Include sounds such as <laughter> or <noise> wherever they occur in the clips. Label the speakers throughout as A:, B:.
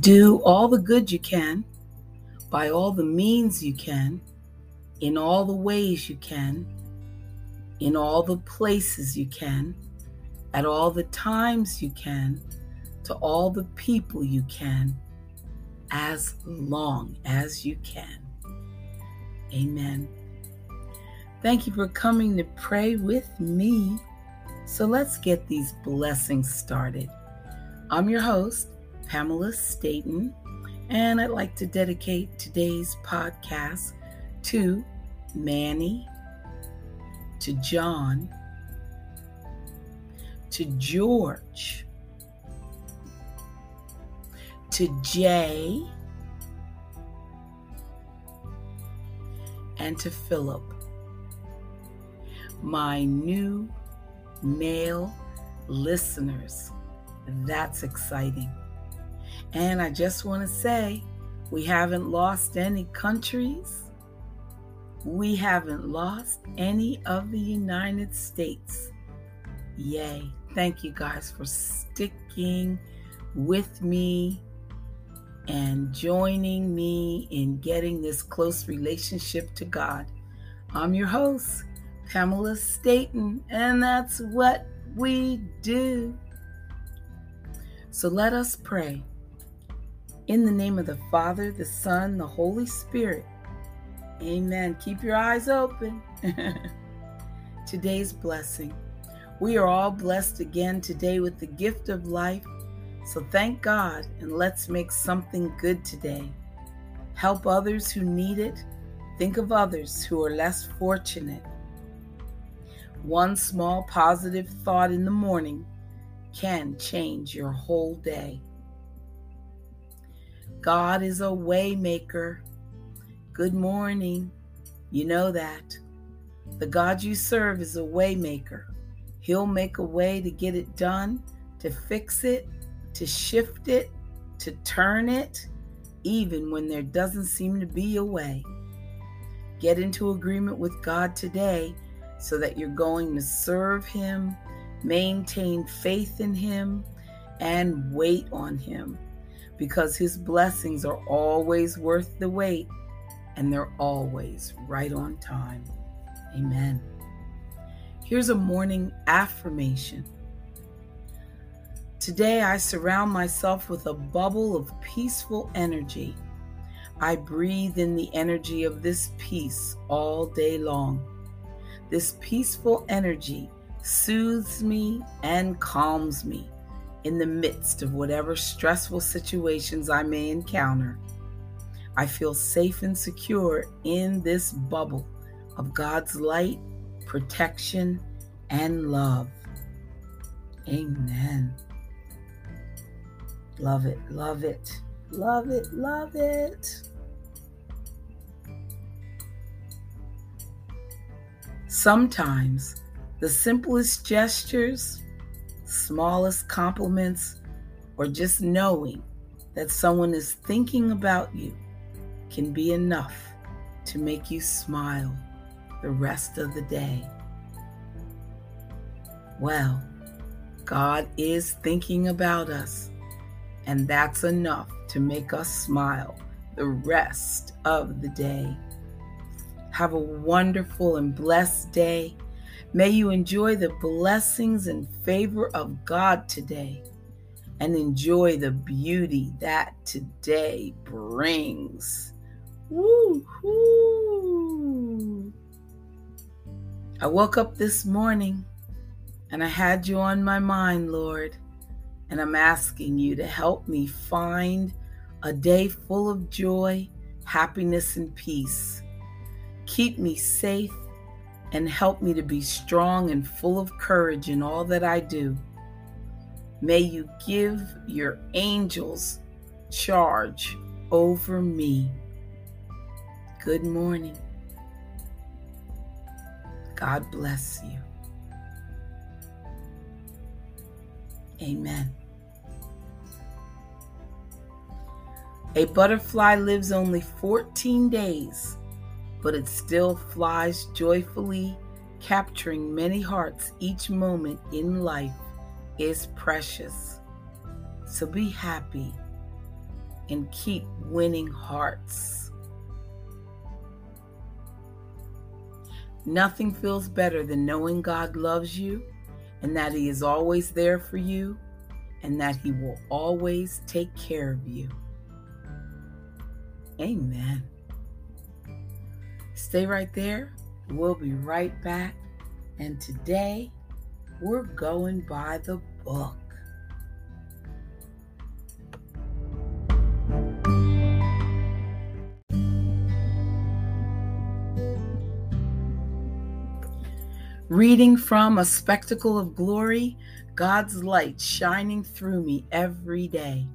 A: Do all the good you can, by all the means you can, in all the ways you can, in all the places you can, at all the times you can, to all the people you can, as long as you can. Amen. Thank you for coming to pray with me. So let's get these blessings started. I'm your host, Pamela Staten, and I'd like to dedicate today's podcast to Manny, to John, to George, to Jay, and to Philip, my new male listeners. That's exciting. And I just want to say, we haven't lost any countries. We haven't lost any of the United States. Yay. Thank you guys for sticking with me and joining me in getting this close relationship to God. I'm your host, Pamela Staten, and that's what we do. So let us pray. In the name of the Father, the Son, the Holy Spirit. Amen. Keep your eyes open. <laughs> Today's blessing. We are all blessed again today with the gift of life. So thank God and let's make something good today. Help others who need it. Think of others who are less fortunate. One small positive thought in the morning can change your whole day. God is a waymaker. Good morning. You know that. The God you serve is a waymaker. He'll make a way to get it done, to fix it, to shift it, to turn it, even when there doesn't seem to be a way. Get into agreement with God today so that you're going to serve Him, maintain faith in Him, and wait on Him because His blessings are always worth the wait and they're always right on time. Amen. Here's a morning affirmation. Today, I surround myself with a bubble of peaceful energy. I breathe in the energy of this peace all day long. This peaceful energy soothes me and calms me in the midst of whatever stressful situations I may encounter. I feel safe and secure in this bubble of God's light, protection, and love. Amen. Love it, love it, love it, love it. Sometimes the simplest gestures smallest compliments, or just knowing that someone is thinking about you can be enough to make you smile the rest of the day. Well, God is thinking about us, and that's enough to make us smile the rest of the day. Have a wonderful and blessed day May you enjoy the blessings and favor of God today and enjoy the beauty that today brings. Woo-hoo. I woke up this morning and I had you on my mind, Lord, and I'm asking you to help me find a day full of joy, happiness, and peace. Keep me safe and help me to be strong and full of courage in all that I do. May you give your angels charge over me. Good morning. God bless you. Amen. A butterfly lives only 14 days but it still flies joyfully, capturing many hearts. Each moment in life is precious. So be happy, and keep winning hearts. Nothing feels better than knowing God loves you and that He is always there for you and that He will always take care of you. Amen. Stay right there. We'll be right back. And today, we're going by the book. Reading from A Spectacle of Glory, God's light shining through me every day.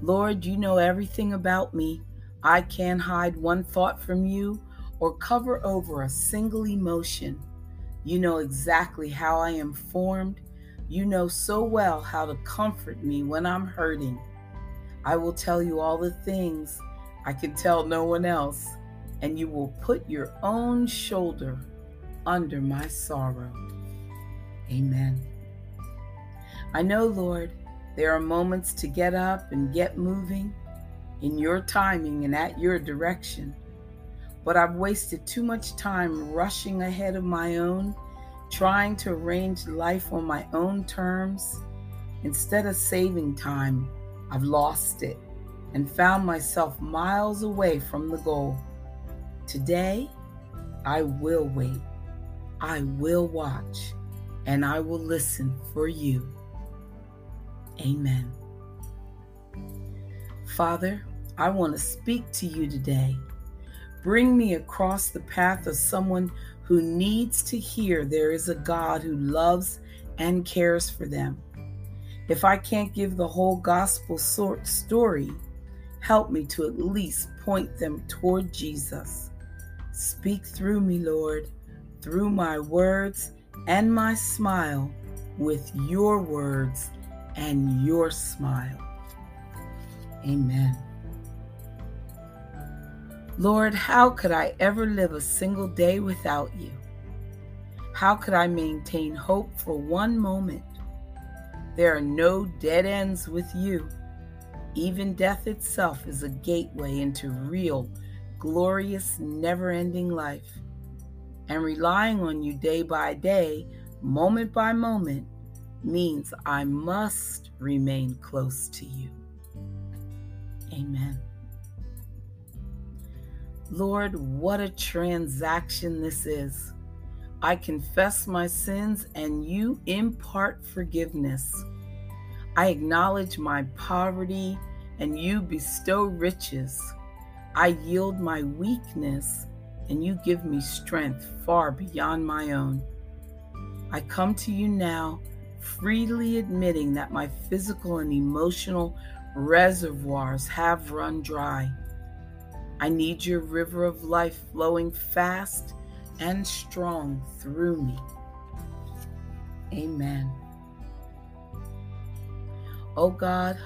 A: Lord, you know everything about me. I can't hide one thought from you or cover over a single emotion. You know exactly how I am formed. You know so well how to comfort me when I'm hurting. I will tell you all the things I can tell no one else, and you will put your own shoulder under my sorrow. Amen. I know, Lord, there are moments to get up and get moving in your timing and at your direction. But I've wasted too much time rushing ahead of my own, trying to arrange life on my own terms. Instead of saving time, I've lost it and found myself miles away from the goal. Today, I will wait, I will watch, and I will listen for you. Amen. Father, I want to speak to you today. Bring me across the path of someone who needs to hear there is a God who loves and cares for them. If I can't give the whole gospel sort story, help me to at least point them toward Jesus. Speak through me, Lord, through my words and my smile with your words and your smile. Amen. Lord, how could I ever live a single day without you? How could I maintain hope for one moment? There are no dead ends with you. Even death itself is a gateway into real, glorious, never ending life. And relying on you day by day, moment by moment, means I must remain close to you. Amen. Lord, what a transaction this is. I confess my sins and you impart forgiveness. I acknowledge my poverty and you bestow riches. I yield my weakness and you give me strength far beyond my own. I come to you now freely admitting that my physical and emotional reservoirs have run dry. I need your river of life flowing fast and strong through me. Amen. Oh God,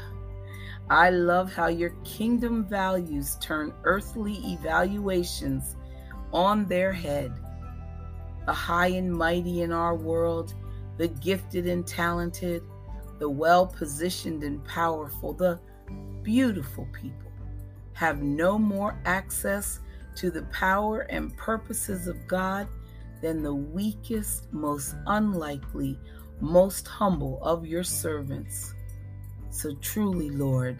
A: I love how your kingdom values turn earthly evaluations on their head. The high and mighty in our world the gifted and talented, the well positioned and powerful, the beautiful people have no more access to the power and purposes of God than the weakest, most unlikely, most humble of your servants. So truly, Lord,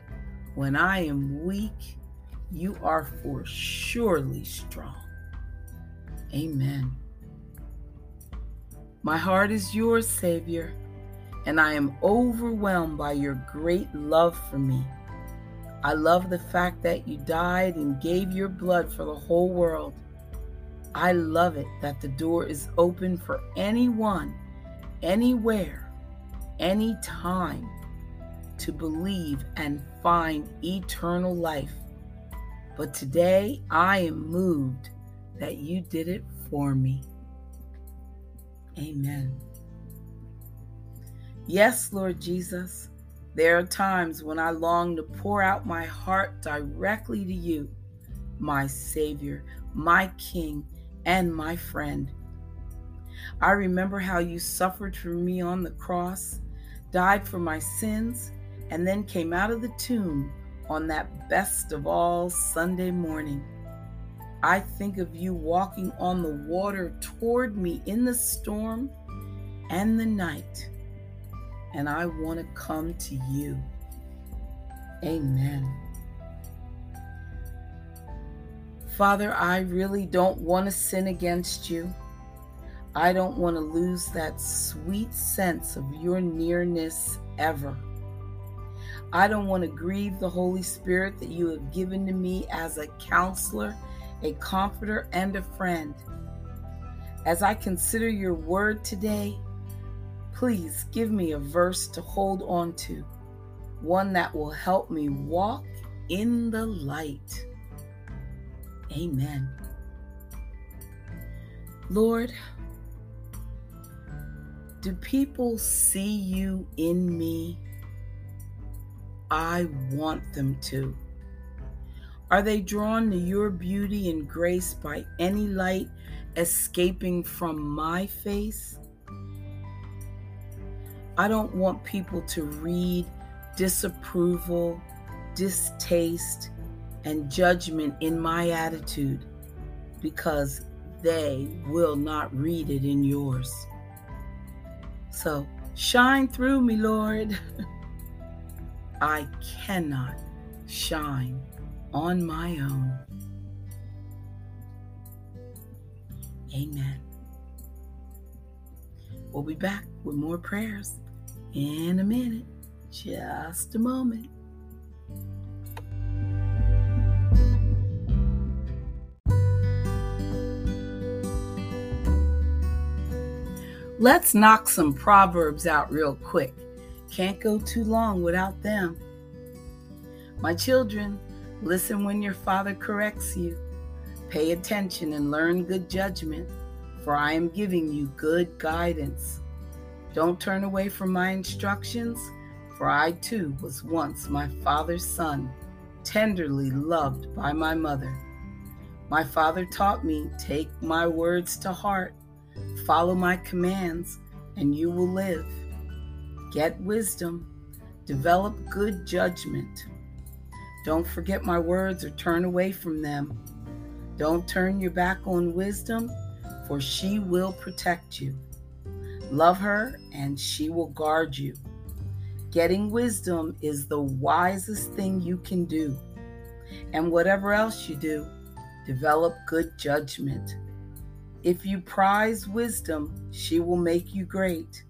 A: when I am weak, you are for surely strong. Amen. My heart is yours, Savior, and I am overwhelmed by your great love for me. I love the fact that you died and gave your blood for the whole world. I love it that the door is open for anyone, anywhere, anytime to believe and find eternal life. But today I am moved that you did it for me. Amen. Yes, Lord Jesus, there are times when I long to pour out my heart directly to you, my Savior, my King, and my friend. I remember how you suffered for me on the cross, died for my sins, and then came out of the tomb on that best of all Sunday morning. I think of you walking on the water toward me in the storm and the night, and I want to come to you. Amen. Father, I really don't want to sin against you. I don't want to lose that sweet sense of your nearness ever. I don't want to grieve the Holy Spirit that you have given to me as a counselor, a comforter, and a friend. As I consider your word today, please give me a verse to hold on to, one that will help me walk in the light. Amen. Lord, do people see you in me? I want them to. Are they drawn to your beauty and grace by any light escaping from my face? I don't want people to read disapproval, distaste, and judgment in my attitude because they will not read it in yours. So shine through me, Lord. <laughs> I cannot shine on my own. Amen. We'll be back with more prayers in a minute. Just a moment. Let's knock some proverbs out real quick. Can't go too long without them. My children, listen when your father corrects you. Pay attention and learn good judgment, for I am giving you good guidance. Don't turn away from my instructions, for I too was once my father's son, tenderly loved by my mother. My father taught me, take my words to heart Follow my commands, and you will live. Get wisdom. Develop good judgment. Don't forget my words or turn away from them. Don't turn your back on wisdom, for she will protect you. Love her, and she will guard you. Getting wisdom is the wisest thing you can do. And whatever else you do, develop good judgment. If you prize wisdom, she will make you great.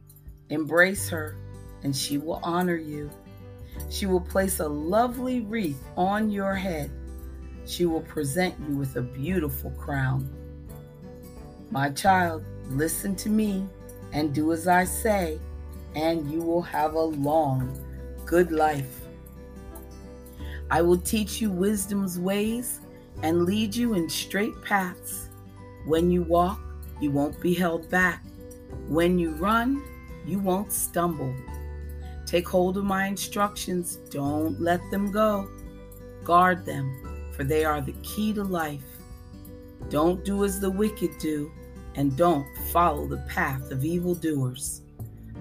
A: Embrace her, and she will honor you. She will place a lovely wreath on your head. She will present you with a beautiful crown. My child, listen to me and do as I say, and you will have a long, good life. I will teach you wisdom's ways and lead you in straight paths. When you walk, you won't be held back. When you run, you won't stumble. Take hold of my instructions. Don't let them go. Guard them, for they are the key to life. Don't do as the wicked do, and don't follow the path of evildoers.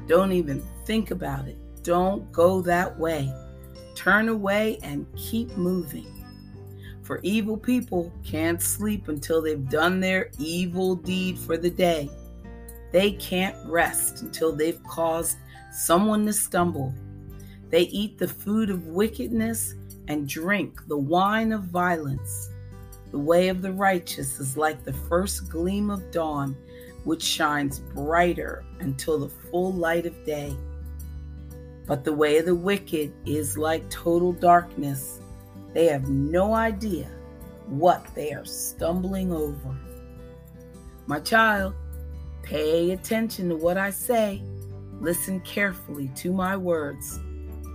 A: Don't even think about it. Don't go that way. Turn away and keep moving. For evil people can't sleep until they've done their evil deed for the day. They can't rest until they've caused someone to stumble. They eat the food of wickedness and drink the wine of violence. The way of the righteous is like the first gleam of dawn, which shines brighter until the full light of day. But the way of the wicked is like total darkness. They have no idea what they are stumbling over. My child, pay attention to what I say. Listen carefully to my words.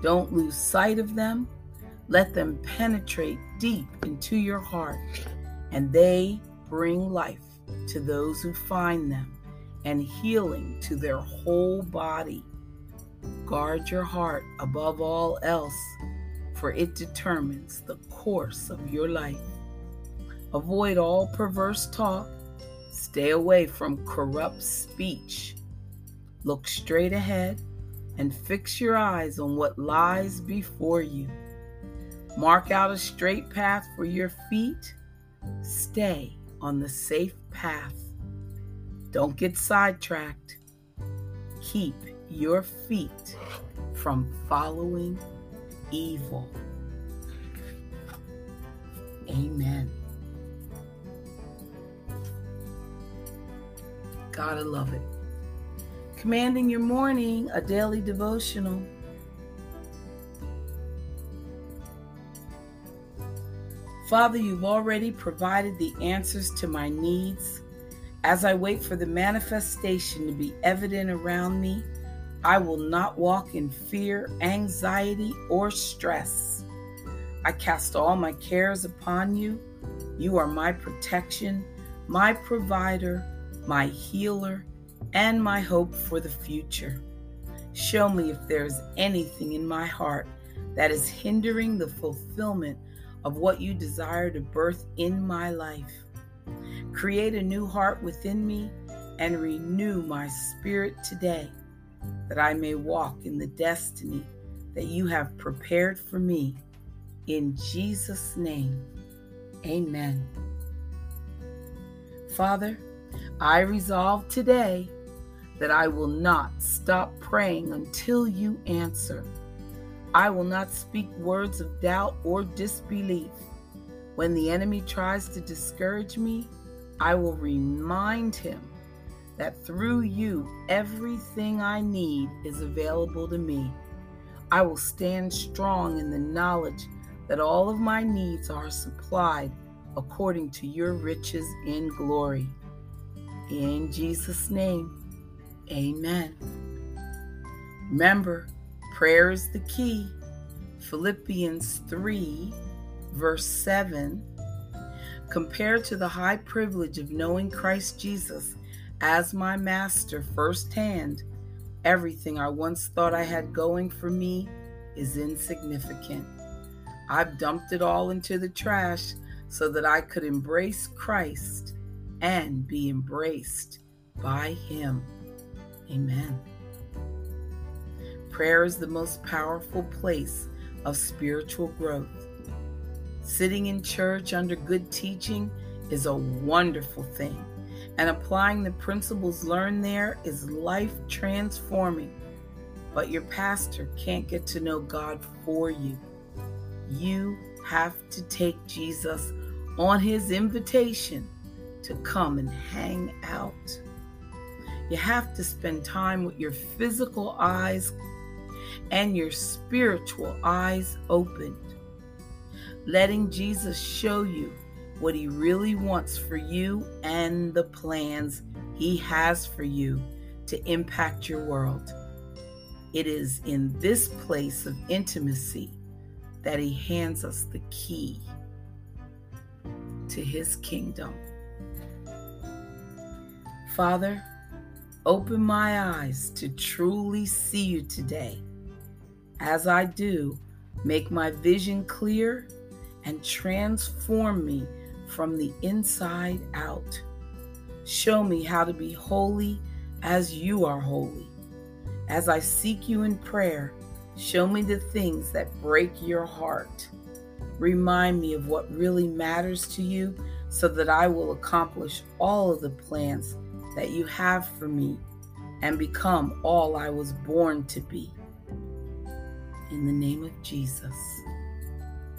A: Don't lose sight of them. Let them penetrate deep into your heart, and they bring life to those who find them and healing to their whole body. Guard your heart above all else for it determines the course of your life. Avoid all perverse talk. Stay away from corrupt speech. Look straight ahead and fix your eyes on what lies before you. Mark out a straight path for your feet. Stay on the safe path. Don't get sidetracked. Keep your feet from following evil. Amen. Gotta love it. Commanding your morning, a daily devotional. Father, you've already provided the answers to my needs. As I wait for the manifestation to be evident around me, I will not walk in fear, anxiety, or stress. I cast all my cares upon you. You are my protection, my provider, my healer, and my hope for the future. Show me if there is anything in my heart that is hindering the fulfillment of what you desire to birth in my life. Create a new heart within me and renew my spirit today that I may walk in the destiny that you have prepared for me. In Jesus' name, amen. Father, I resolve today that I will not stop praying until you answer. I will not speak words of doubt or disbelief. When the enemy tries to discourage me, I will remind him that through you, everything I need is available to me. I will stand strong in the knowledge that all of my needs are supplied according to your riches in glory. In Jesus' name, amen. Remember, prayer is the key. Philippians 3, verse 7. Compared to the high privilege of knowing Christ Jesus as my master firsthand, everything I once thought I had going for me is insignificant. I've dumped it all into the trash so that I could embrace Christ and be embraced by Him. Amen. Prayer is the most powerful place of spiritual growth. Sitting in church under good teaching is a wonderful thing and applying the principles learned there is life transforming. But your pastor can't get to know God for you. You have to take Jesus on his invitation to come and hang out. You have to spend time with your physical eyes and your spiritual eyes opened, letting Jesus show you what He really wants for you and the plans He has for you to impact your world. It is in this place of intimacy that He hands us the key to His kingdom. Father, open my eyes to truly see you today. As I do, make my vision clear and transform me from the inside out. Show me how to be holy as you are holy. As I seek you in prayer, show me the things that break your heart. Remind me of what really matters to you so that I will accomplish all of the plans that you have for me and become all I was born to be. In the name of Jesus,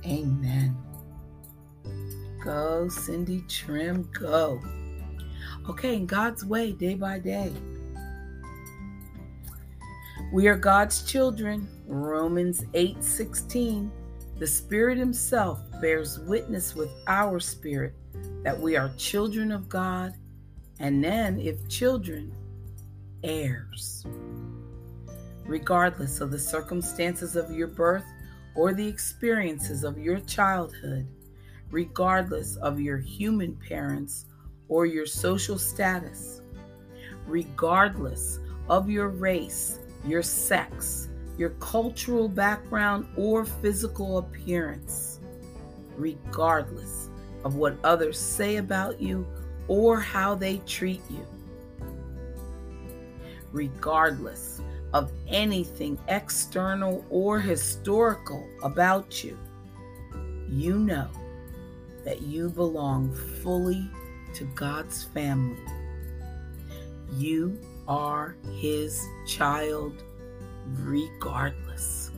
A: amen. Go, Cindy Trimm, go. Okay, in God's way, day by day. We are God's children. Romans 8 16. The Spirit Himself bears witness with our spirit that we are children of God, and then, if children, heirs. Regardless of the circumstances of your birth or the experiences of your childhood, regardless of your human parents or your social status, regardless of your race, your sex, your cultural background, or physical appearance, regardless of what others say about you or how they treat you, regardless of anything external or historical about you you know that you belong fully to God's family. You are His child regardless.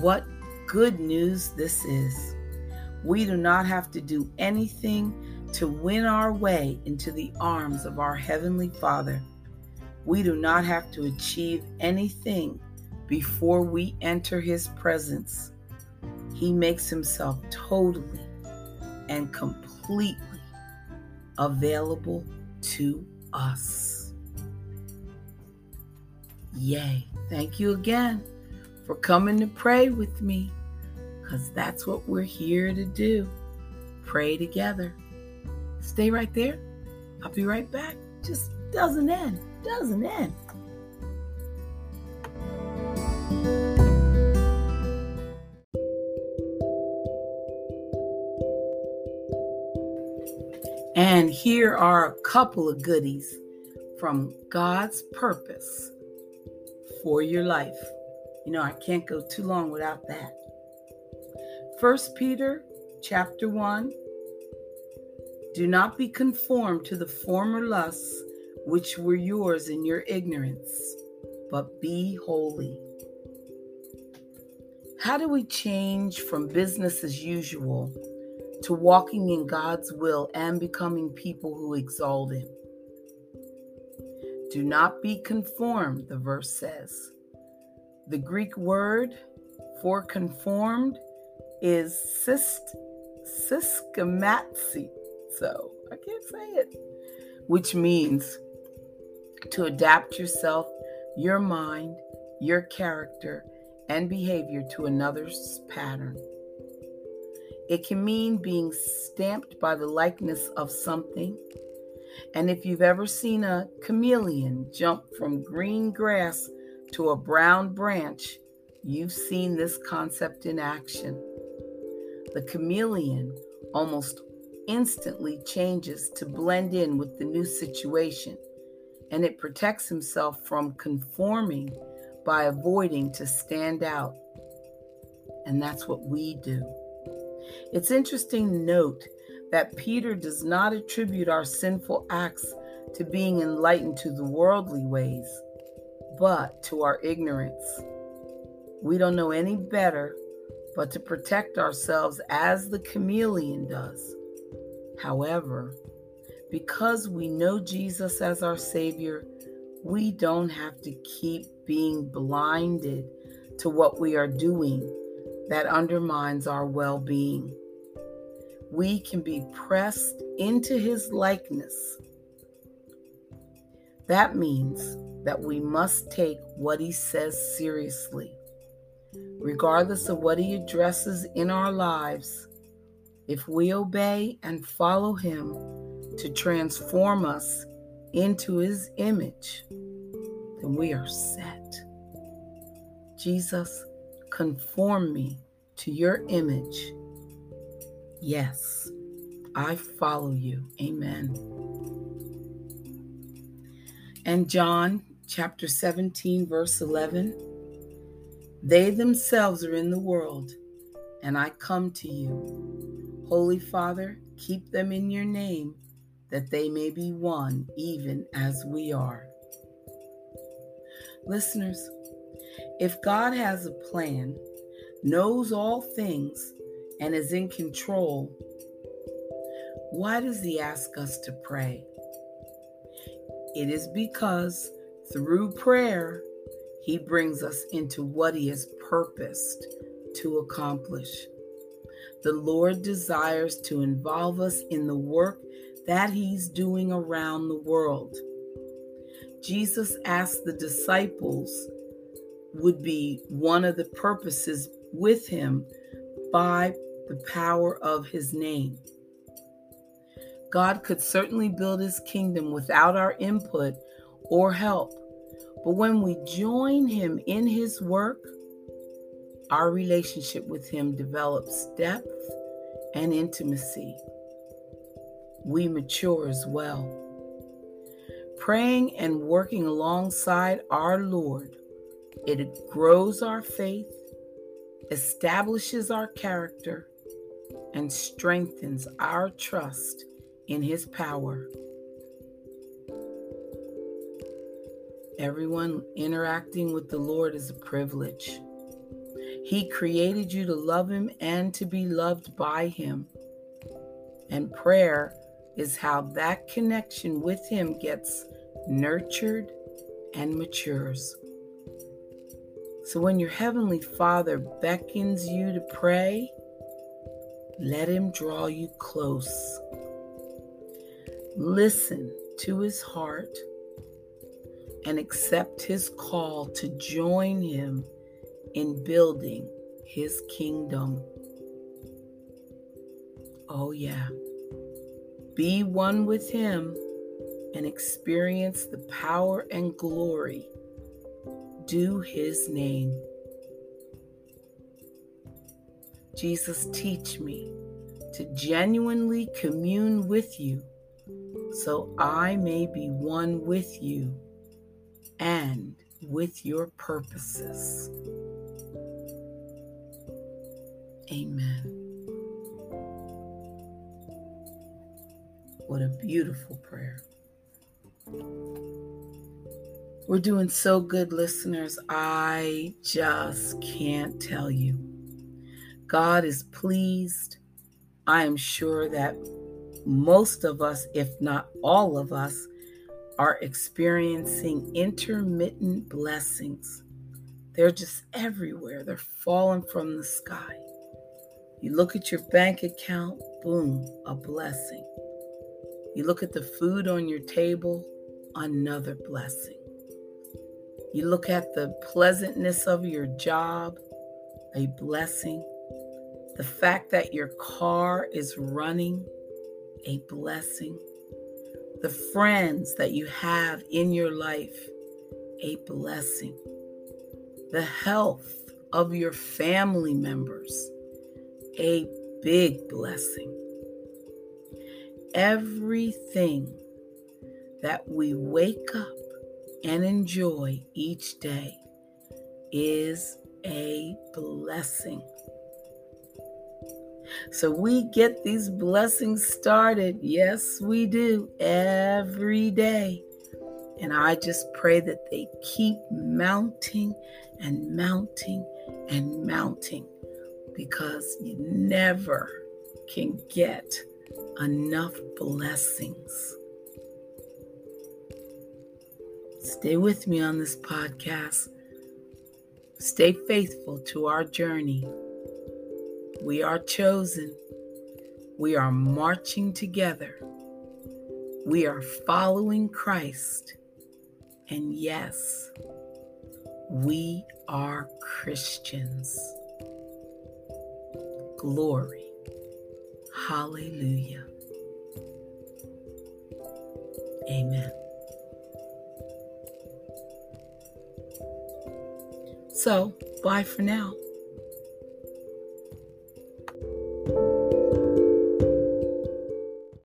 A: What good news this is! We do not have to do anything to win our way into the arms of our Heavenly Father. We do not have to achieve anything before we enter His presence. He makes Himself totally and completely available to us. Yay. Thank you again for coming to pray with me because that's what we're here to do. Pray together. Stay right there. I'll be right back. Just doesn't end. Doesn't it? And here are a couple of goodies from God's purpose for your life. You know, I can't go too long without that. First Peter chapter 1 Do not be conformed to the former lusts which were yours in your ignorance, but be holy. How do we change from business as usual to walking in God's will and becoming people who exalt Him? Do not be conformed, the verse says. The Greek word for conformed is syst, syschematzi. So I can't say it, which means to adapt yourself, your mind, your character, and behavior to another's pattern. It can mean being stamped by the likeness of something. And if you've ever seen a chameleon jump from green grass to a brown branch, you've seen this concept in action. The chameleon almost instantly changes to blend in with the new situation, and it protects himself from conforming by avoiding to stand out. And that's what we do. It's interesting to note that Peter does not attribute our sinful acts to being enlightened to the worldly ways, but to our ignorance. We don't know any better but to protect ourselves as the chameleon does. However, because we know Jesus as our Savior, we don't have to keep being blinded to what we are doing that undermines our well being. We can be pressed into His likeness. That means that we must take what He says seriously regardless of what He addresses in our lives, if we obey and follow Him to transform us into His image, then we are set. Jesus, conform me to your image. Yes, I follow you. Amen. And John chapter 17, verse 11. They themselves are in the world, and I come to you. Holy Father, keep them in your name, that they may be one, even as we are. Listeners, if God has a plan, knows all things, and is in control, why does He ask us to pray? It is because through prayer, he brings us into what He has purposed to accomplish. The Lord desires to involve us in the work that He's doing around the world. Jesus asked the disciples, would be one of the purposes with Him by the power of His name. God could certainly build His kingdom without our input or help. But when we join Him in His work, our relationship with Him develops depth and intimacy. We mature as well. Praying and working alongside our Lord, it grows our faith, establishes our character, and strengthens our trust in His power. Everyone interacting with the Lord is a privilege. He created you to love Him and to be loved by Him. And prayer is how that connection with Him gets nurtured and matures. So when your Heavenly Father beckons you to pray, let Him draw you close. Listen to His heart and accept His call to join Him in building His kingdom. Oh, yeah. Be one with Him and experience the power and glory due His name. Jesus, teach me to genuinely commune with you so I may be one with you and with your purposes. Amen. What a beautiful prayer. We're doing so good, listeners. I just can't tell you. God is pleased. I am sure that most of us, if not all of us, are experiencing intermittent blessings. They're just everywhere, they're falling from the sky. You look at your bank account, boom, a blessing. You look at the food on your table, another blessing. You look at the pleasantness of your job, a blessing. The fact that your car is running, a blessing. The friends that you have in your life, a blessing. The health of your family members, a big blessing. Everything that we wake up and enjoy each day is a blessing. So we get these blessings started. Yes, we do every day. And I just pray that they keep mounting and mounting and mounting because you never can get enough blessings. Stay with me on this podcast. Stay faithful to our journey. We are chosen. We are marching together. We are following Christ. And yes, we are Christians. Glory. Hallelujah. Amen. So, bye for now.